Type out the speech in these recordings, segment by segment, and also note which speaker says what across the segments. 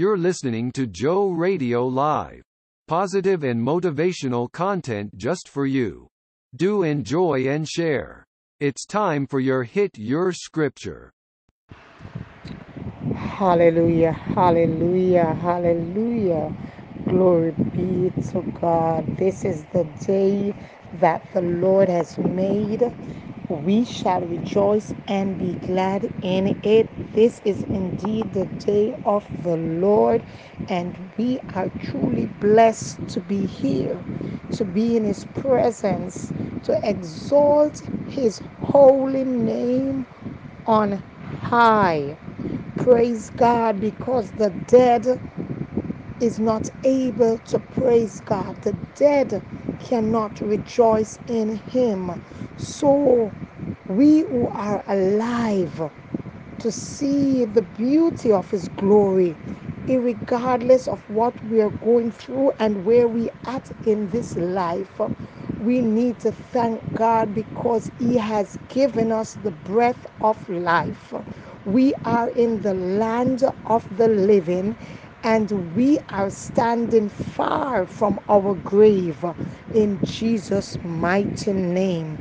Speaker 1: You're listening to Joe Radio Live. Positive and motivational content just for you. Do enjoy and share. It's time for your Hit Your Scripture.
Speaker 2: Hallelujah, hallelujah, hallelujah. Glory be to God. This is the day that the Lord has made. We shall rejoice and be glad in it. This is indeed the day of the Lord, and we are truly blessed to be here, to be in His presence, to exalt His holy name on high. Praise God because the dead is not able to praise God. The dead cannot rejoice in Him. So we who are alive to see the beauty of His glory, regardless of what we are going through and where we at in this life, we need to thank God because He has given us the breath of life. We are in the land of the living and we are standing far from our grave in Jesus' mighty name.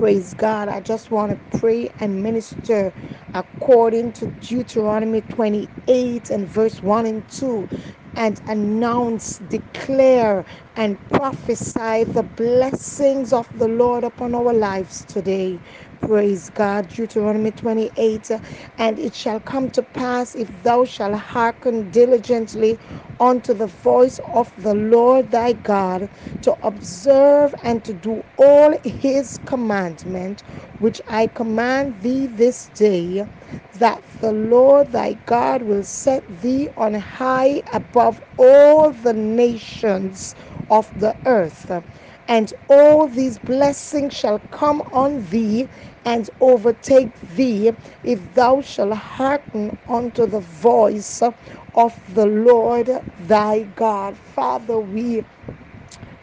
Speaker 2: Praise God. I just want to pray and minister according to Deuteronomy 28 and verse 1 and 2 and announce, declare, and prophesy the blessings of the Lord upon our lives today. Praise God. Deuteronomy 28. And it shall come to pass if thou shalt hearken diligently unto the voice of the Lord thy God to observe and to do all his commandment, which I command thee this day, that the Lord thy God will set thee on high above all the nations of the earth and all these blessings shall come on thee and overtake thee if thou shalt hearken unto the voice of the Lord thy God. Father, we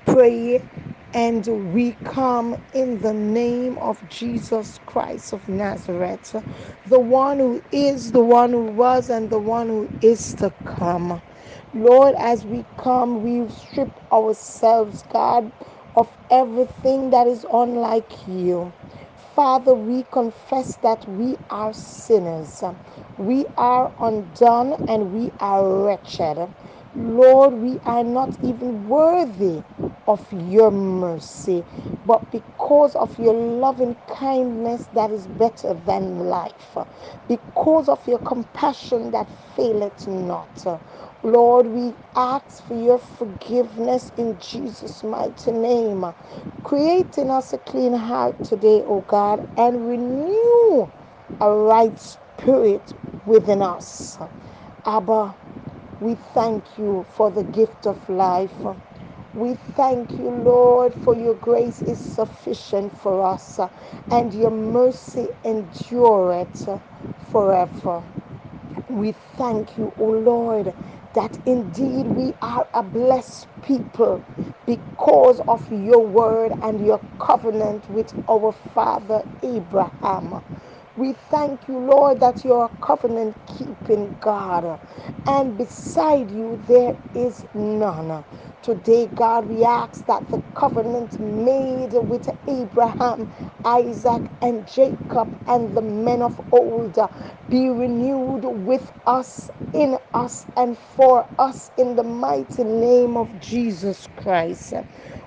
Speaker 2: pray and we come in the name of Jesus Christ of Nazareth, the one who is, the one who was, and the one who is to come. Lord, as we come, we strip ourselves, God, of everything that is unlike you. Father, we confess that we are sinners. We are undone and we are wretched. Lord, we are not even worthy of your mercy, but because of your loving kindness that is better than life, because of your compassion that faileth not. Lord, we ask for your forgiveness in Jesus' mighty name. Create in us a clean heart today, O God, and renew a right spirit within us. Abba, we thank you for the gift of life. We thank you, Lord, for your grace is sufficient for us, and your mercy endureth forever. We thank you, O Lord, that indeed we are a blessed people because of your word and your covenant with our father Abraham. We thank you, Lord, that you're a covenant keeping God, and beside you there is none. Today, God, we ask that the covenant made with Abraham, Isaac, and Jacob and the men of old be renewed with us, in us, and for us in the mighty name of Jesus Christ.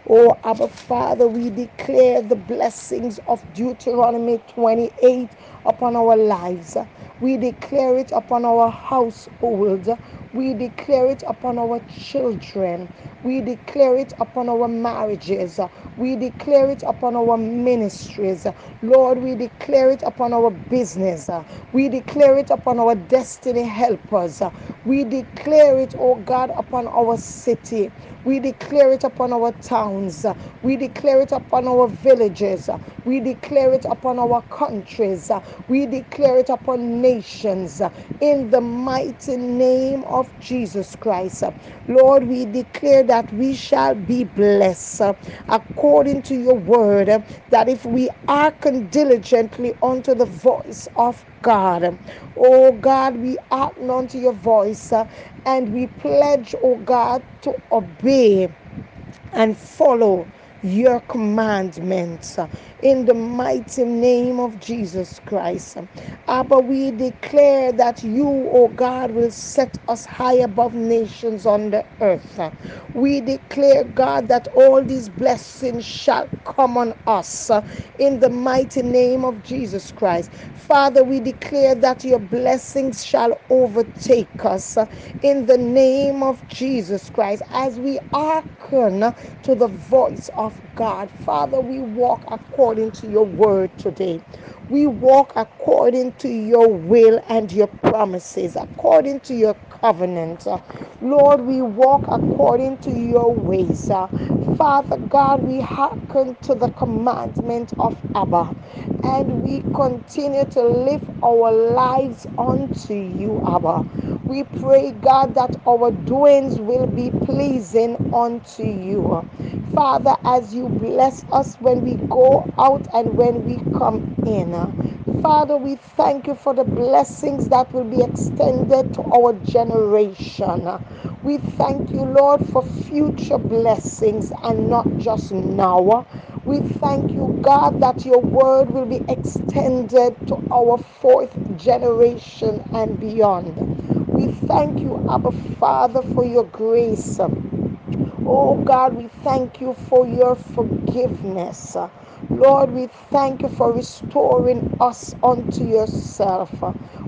Speaker 2: Oh, Abba Father, we declare the blessings of Deuteronomy 28 upon our lives. We declare it upon our household. We declare it upon our children. We declare it upon our marriages. We declare it upon our ministries. Lord, we declare it upon our business. We declare it upon our destiny helpers. We declare it, oh God, upon our city. We declare it upon our towns. We declare it upon our villages. We declare it upon our countries. We declare it upon nations. In the mighty name of Jesus Christ. Lord, we declare that we shall be blessed according to your word, that if we hearken diligently unto the voice of God. Oh God, we act unto your voice and we pledge, oh God, to obey and follow your commandments in the mighty name of Jesus Christ. Abba, we declare that you, O God, will set us high above nations on the earth. We declare, God, that all these blessings shall come on us in the mighty name of Jesus Christ. Father, we declare that your blessings shall overtake us in the name of Jesus Christ as we hearken to the voice of God. Father, we walk according to your word today. We walk according to your will and your promises, according to your covenant. Lord, we walk according to your ways. Father God, we hearken to the commandment of Abba and we continue to live our lives unto you, Abba. We pray, God, that our doings will be pleasing unto you. Father, as you bless us when we go out and when we come in. Father, we thank you for the blessings that will be extended to our generation. We thank you, Lord, for future blessings and not just now. We thank you, God, that your word will be extended to our fourth generation and beyond. We thank you, Abba Father, for your grace. Oh God, we thank you for your forgiveness. Lord, we thank you for restoring us unto yourself.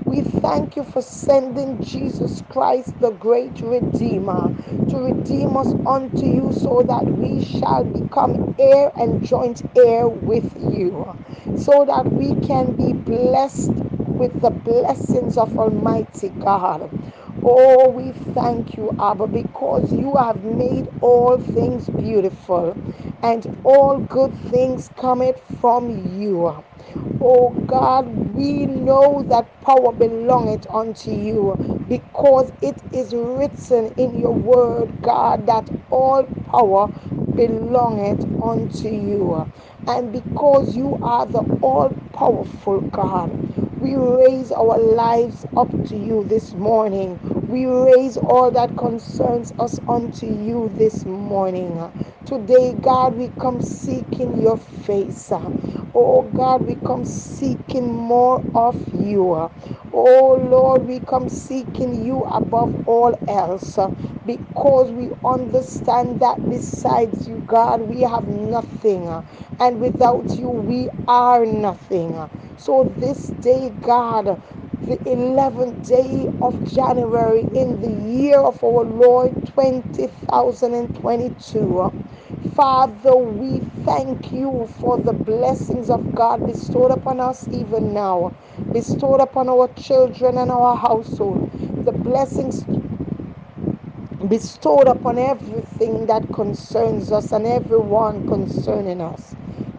Speaker 2: We thank you for sending Jesus Christ, the great Redeemer, to redeem us unto you so that we shall become heir and joint heir with you, so that we can be blessed with the blessings of Almighty God. Oh, we thank you, Abba, because you have made all things beautiful, and all good things cometh from you. Oh God, we know that power belongeth unto you because it is written in your word, God, that all power belongeth unto you. And because you are the all powerful God, we raise our lives up to you this morning. We raise all that concerns us unto you this morning. Today, God, we come seeking your face. Oh God, we come seeking more of you. Oh Lord, we come seeking you above all else because we understand that besides you, God, we have nothing. And without you, we are nothing. So this day, God, the 11th day of January in the year of our Lord 2022. Father, we thank you for the blessings of God bestowed upon us even now, bestowed upon our children and our household, the blessings bestowed upon everything that concerns us and everyone concerning us.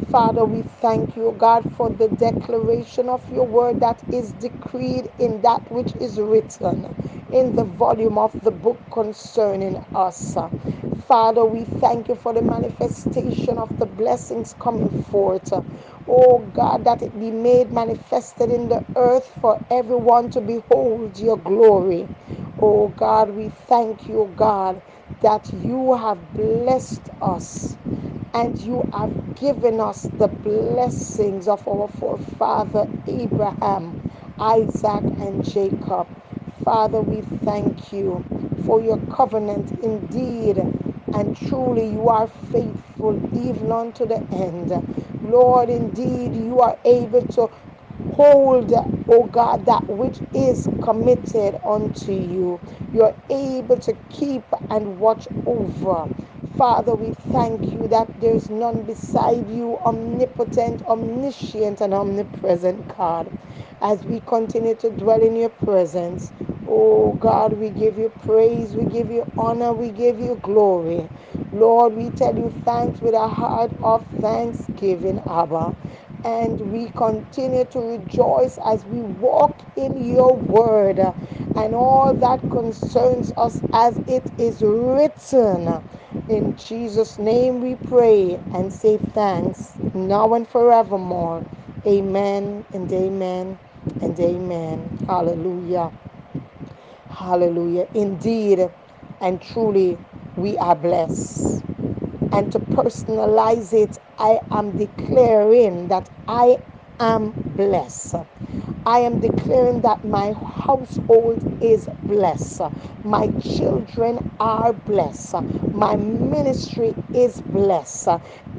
Speaker 2: Father, we thank you, God, for the declaration of your word that is decreed in that which is written in the volume of the book concerning us. Father, we thank you for the manifestation of the blessings coming forth. Oh God, that it be made manifested in the earth for everyone to behold your glory. Oh God, we thank you, God, that you have blessed us and you have given us the blessings of our forefather Abraham, Isaac, and Jacob. Father, we thank you for your covenant indeed, and truly you are faithful even unto the end. Lord, indeed you are able to hold, oh God, that which is committed unto you. You're able to keep and watch over. Father, we thank you that there's none beside you, omnipotent, omniscient, and omnipresent God. As we continue to dwell in your presence, oh God, we give you praise, we give you honor, we give you glory. Lord, we tell you thanks with a heart of thanksgiving, Abba and we continue to rejoice as we walk in your word and all that concerns us as it is written. In Jesus' name we pray and say thanks now and forevermore. Amen and amen
Speaker 3: and amen. Hallelujah. Hallelujah. Indeed and truly, we are blessed. And to personalize it, I am declaring that I am blessed. I am declaring that my household is blessed. My children are blessed. My ministry is blessed.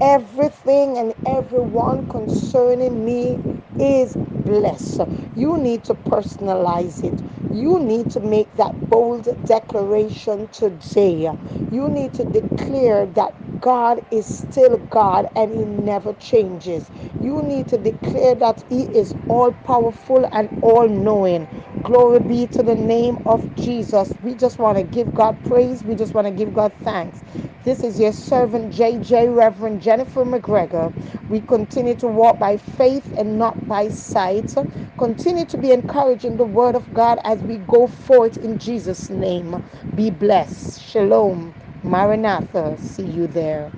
Speaker 3: Everything and everyone concerning me is blessed. You need to personalize it. You need to make that bold declaration today. You need to declare that God is still God and He never changes. You need to declare that He is all powerful and all knowing. Glory be to the name of Jesus. We just want to give God praise. We just want to give God thanks. This is your servant JJ, Reverend Jennifer McGregor. We continue to walk by faith and not by sight. Continue to be encouraging the word of God as we go forth in Jesus' name. Be blessed. Shalom. Maranatha. See you there.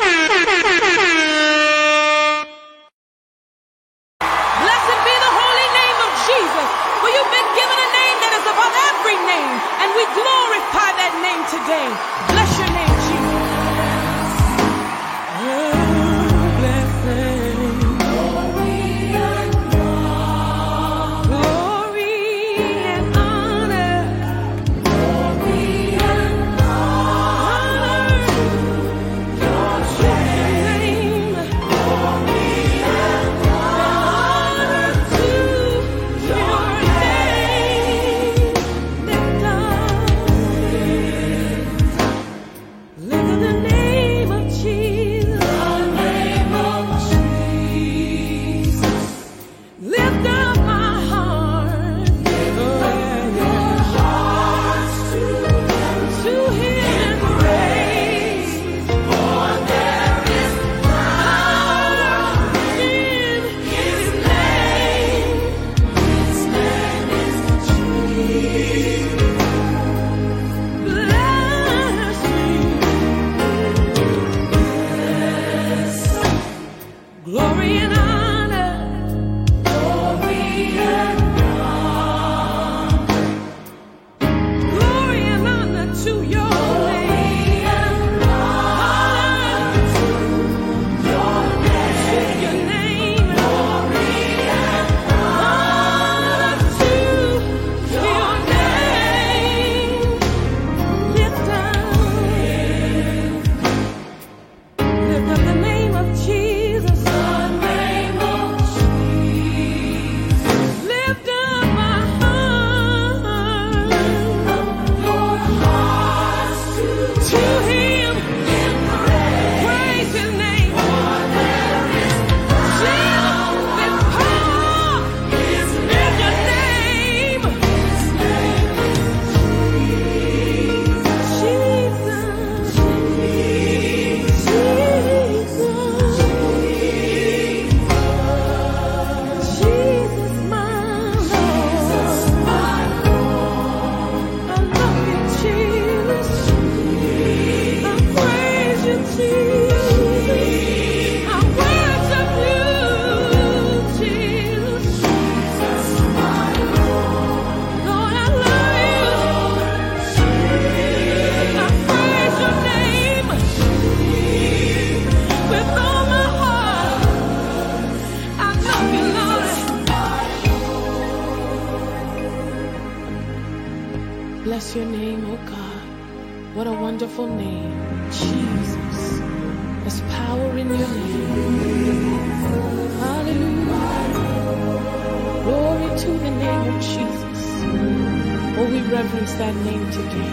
Speaker 4: name of Jesus. Oh, we reverence that name today.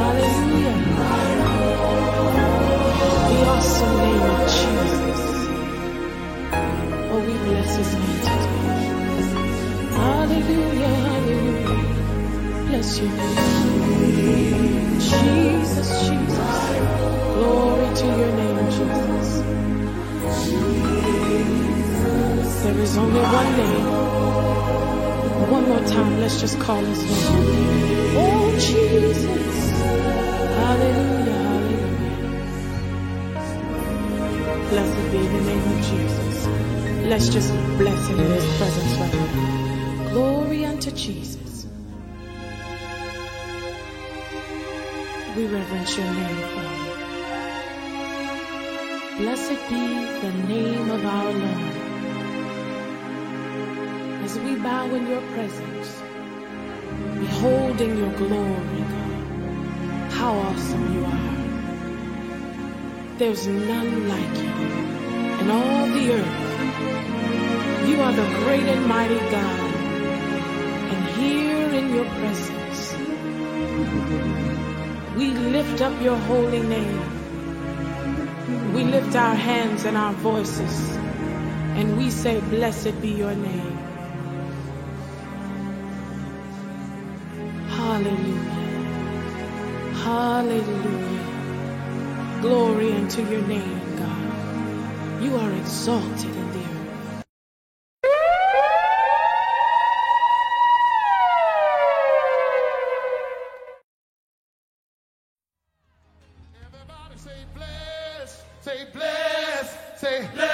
Speaker 4: Hallelujah. The awesome name of Jesus. Oh, we bless his name today. Hallelujah, hallelujah. Bless your name. Jesus, Jesus. Glory to your name, Jesus. There is only one name. One more time, let's just call his name. Oh, Jesus. Hallelujah, hallelujah. Blessed be the name of Jesus.
Speaker 3: Let's just bless him in his presence right now. Glory unto Jesus. We reverence your name, Father. Blessed be the name of our As we bow in your presence, beholding your glory, God, how awesome you are. There's none like you in all the earth. You are the great and mighty God. And here in your presence, we lift up your holy name. We lift our hands and our voices, and we say, Blessed be your name. Hallelujah. Glory unto your name, God. You are exalted in the earth.
Speaker 5: Everybody say bless, say bless, say bless.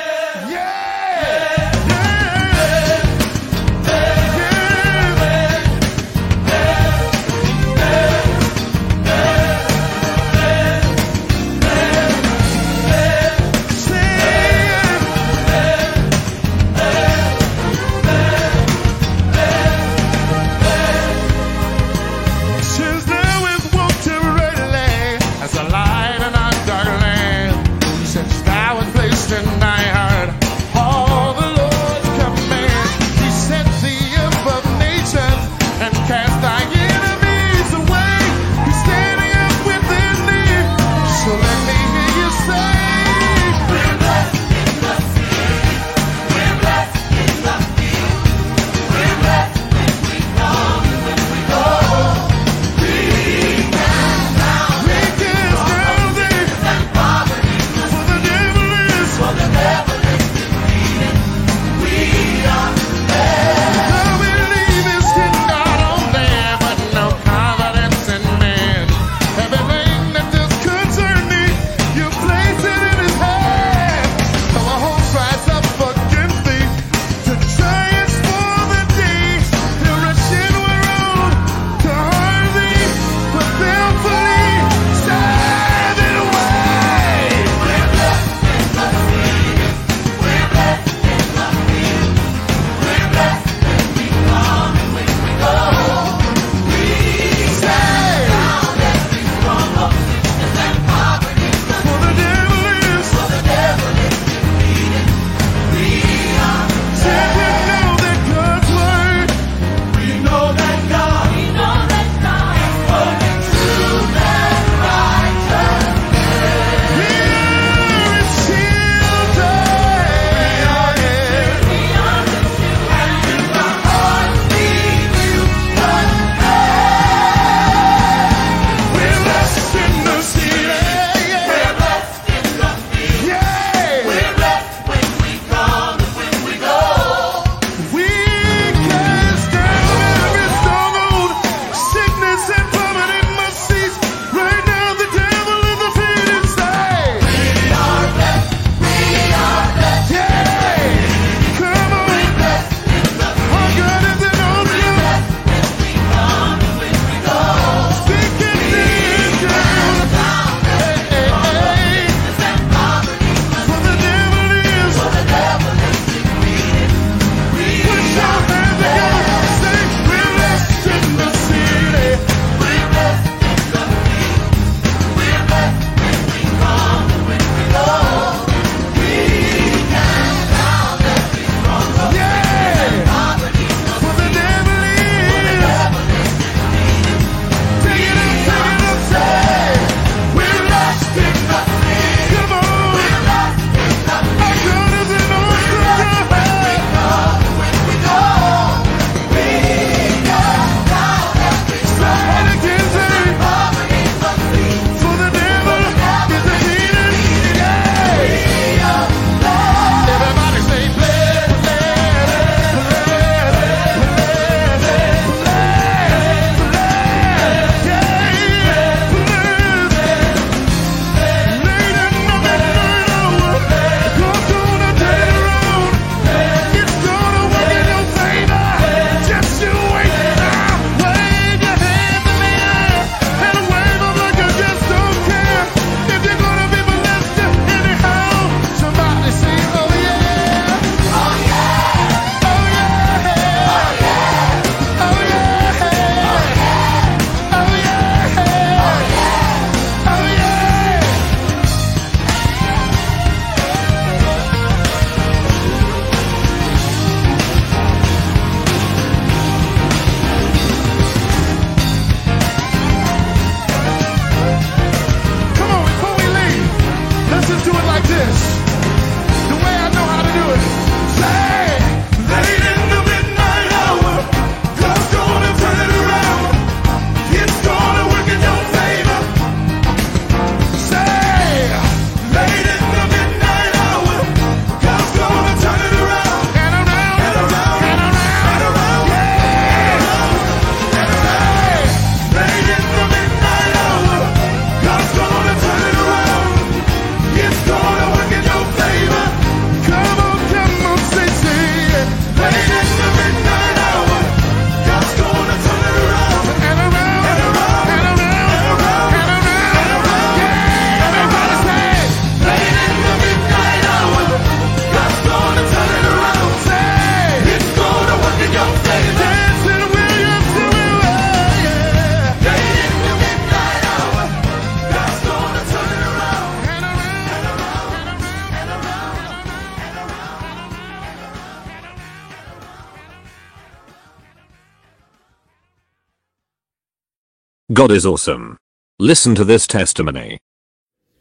Speaker 6: God is awesome. Listen to this testimony.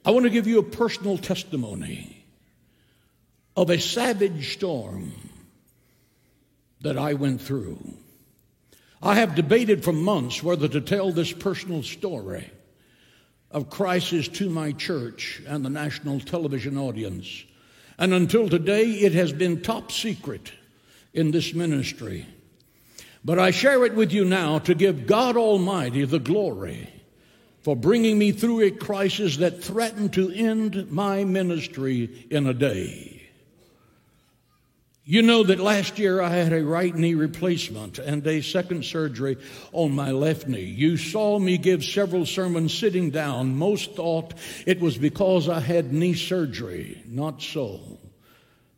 Speaker 7: I want to give you a personal testimony of a savage storm that I went through. I have debated for months whether to tell this personal story of crisis to my church and the national television audience. And until today, it has been top secret in this ministry. But I share it with you now to give God Almighty the glory for bringing me through a crisis that threatened to end my ministry in a day. You know that last year I had a right knee replacement and a second surgery on my left knee. You saw me give several sermons sitting down. Most thought it was because I had knee surgery. Not so.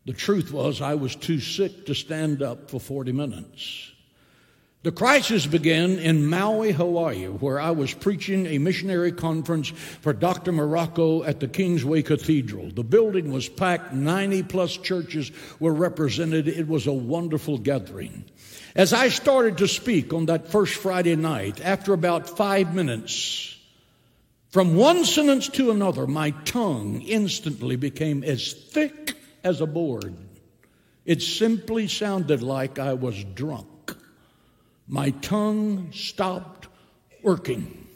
Speaker 7: The truth was I was too sick to stand up for 40 minutes. The crisis began in Maui, Hawaii, where I was preaching a missionary conference for Dr. Morocco at the Kingsway Cathedral. The building was packed, 90 plus churches were represented. It was a wonderful gathering. As I started to speak on that first Friday night, after about five minutes, from one sentence to another, my tongue instantly became as thick as a board. It simply sounded like I was drunk my tongue stopped working.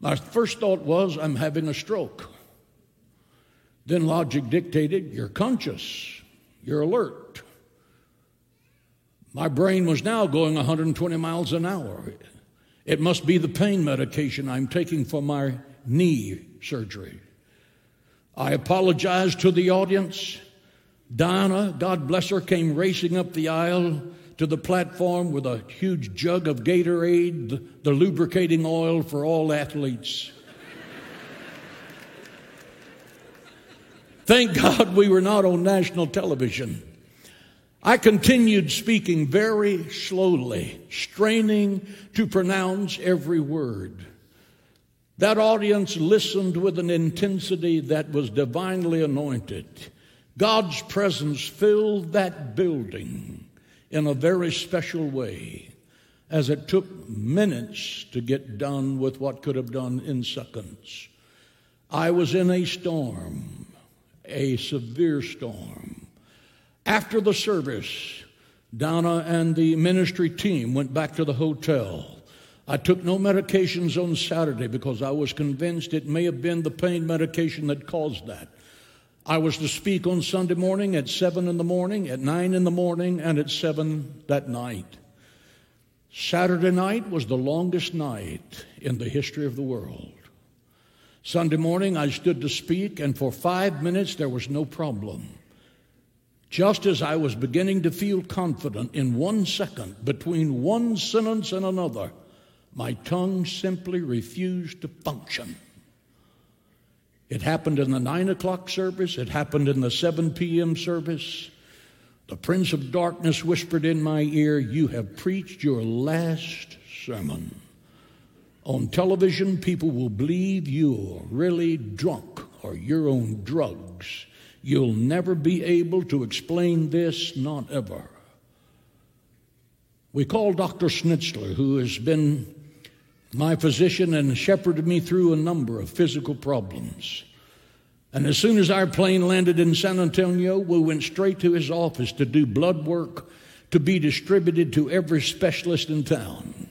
Speaker 7: My first thought was, I'm having a stroke. Then logic dictated, you're conscious, you're alert. My brain was now going 120 miles an hour. It must be the pain medication I'm taking for my knee surgery. I apologized to the audience. Diana, God bless her, came racing up the aisle to the platform with a huge jug of Gatorade, the, the lubricating oil for all athletes. Thank God we were not on national television. I continued speaking very slowly, straining to pronounce every word. That audience listened with an intensity that was divinely anointed. God's presence filled that building in a very special way, as it took minutes to get done with what could have done in seconds. I was in a storm, a severe storm. After the service, Donna and the ministry team went back to the hotel. I took no medications on Saturday because I was convinced it may have been the pain medication that caused that. I was to speak on Sunday morning at 7 in the morning, at 9 in the morning, and at 7 that night. Saturday night was the longest night in the history of the world. Sunday morning, I stood to speak, and for five minutes, there was no problem. Just as I was beginning to feel confident, in one second, between one sentence and another, my tongue simply refused to function. It happened in the 9 o'clock service, it happened in the 7 p.m. service. The Prince of Darkness whispered in my ear, You have preached your last sermon. On television, people will believe you're really drunk or your own drugs. You'll never be able to explain this, not ever. We called Dr. Schnitzler, who has been my physician and shepherded me through a number of physical problems. And as soon as our plane landed in San Antonio, we went straight to his office to do blood work to be distributed to every specialist in town.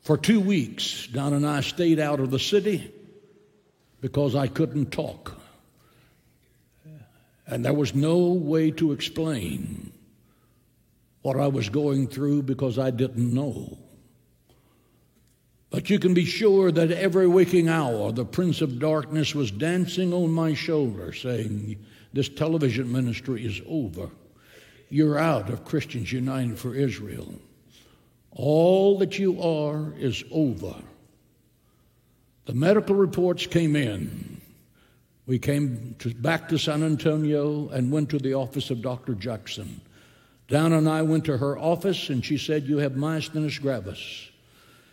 Speaker 7: For two weeks, Don and I stayed out of the city because I couldn't talk. And there was no way to explain what I was going through because I didn't know. But you can be sure that every waking hour the Prince of Darkness was dancing on my shoulder, saying, This television ministry is over. You're out of Christians United for Israel. All that you are is over. The medical reports came in. We came to, back to San Antonio and went to the office of Dr. Jackson. Down and I went to her office, and she said, You have myasthenia gravis.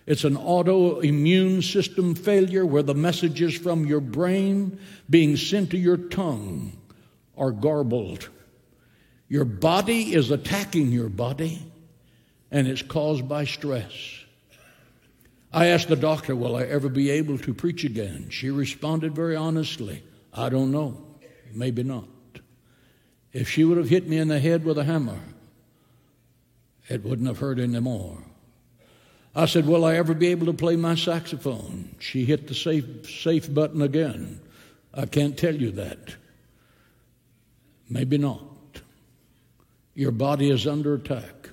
Speaker 7: It's an autoimmune system failure where the messages from your brain being sent to your tongue are garbled. Your body is attacking your body, and it's caused by stress. I asked the doctor, Will I ever be able to preach again? She responded very honestly, I don't know. Maybe not. If she would have hit me in the head with a hammer, it wouldn't have hurt anymore. I said, Will I ever be able to play my saxophone? She hit the safe, safe button again. I can't tell you that. Maybe not. Your body is under attack.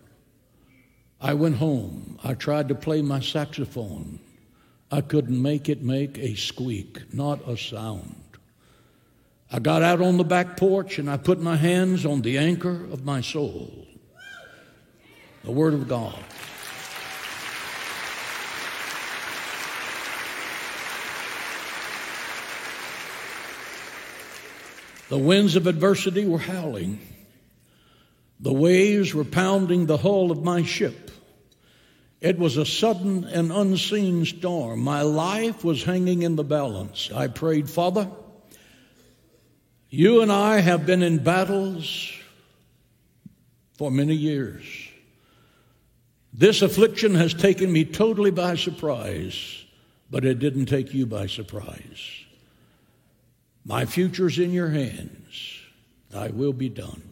Speaker 7: I went home. I tried to play my saxophone. I couldn't make it make a squeak, not a sound. I got out on the back porch and I put my hands on the anchor of my soul the Word of God. The winds of adversity were howling. The waves were pounding the hull of my ship. It was a sudden and unseen storm. My life was hanging in the balance. I prayed, Father, you and I have been in battles for many years. This affliction has taken me totally by surprise, but it didn't take you by surprise. My future's in your hands. I will be done.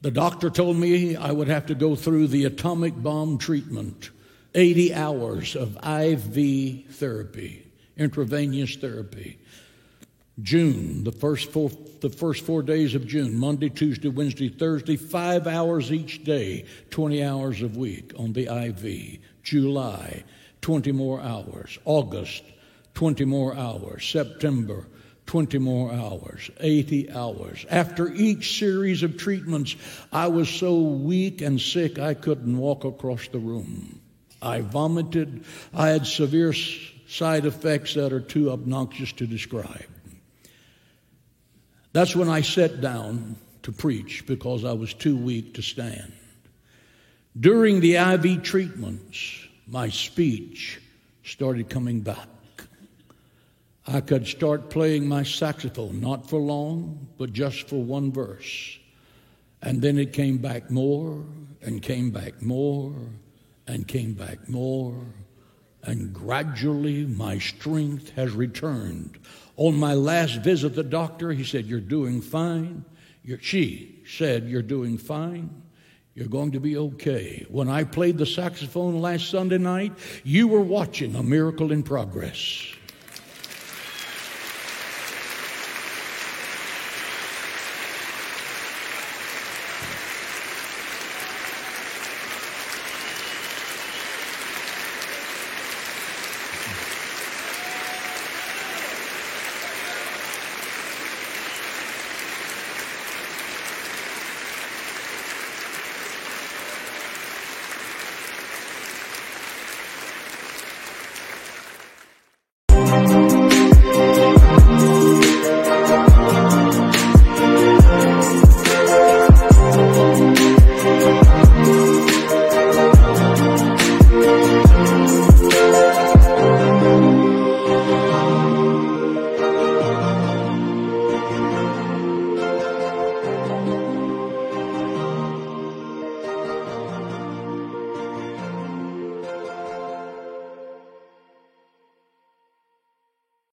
Speaker 7: The doctor told me I would have to go through the atomic bomb treatment 80 hours of IV therapy, intravenous therapy. June, the first four, the first four days of June, Monday, Tuesday, Wednesday, Thursday, five hours each day, 20 hours a week on the IV. July, 20 more hours. August, 20 more hours. September, 20 more hours, 80 hours. After each series of treatments, I was so weak and sick I couldn't walk across the room. I vomited. I had severe side effects that are too obnoxious to describe. That's when I sat down to preach because I was too weak to stand. During the IV treatments, my speech started coming back. I could start playing my saxophone, not for long, but just for one verse. And then it came back more, and came back more, and came back more. And gradually my strength has returned on my last visit the doctor, he said, You're doing fine. You're, she said, You're doing fine. You're going to be okay. When I played the saxophone last Sunday night, you were watching a miracle in progress.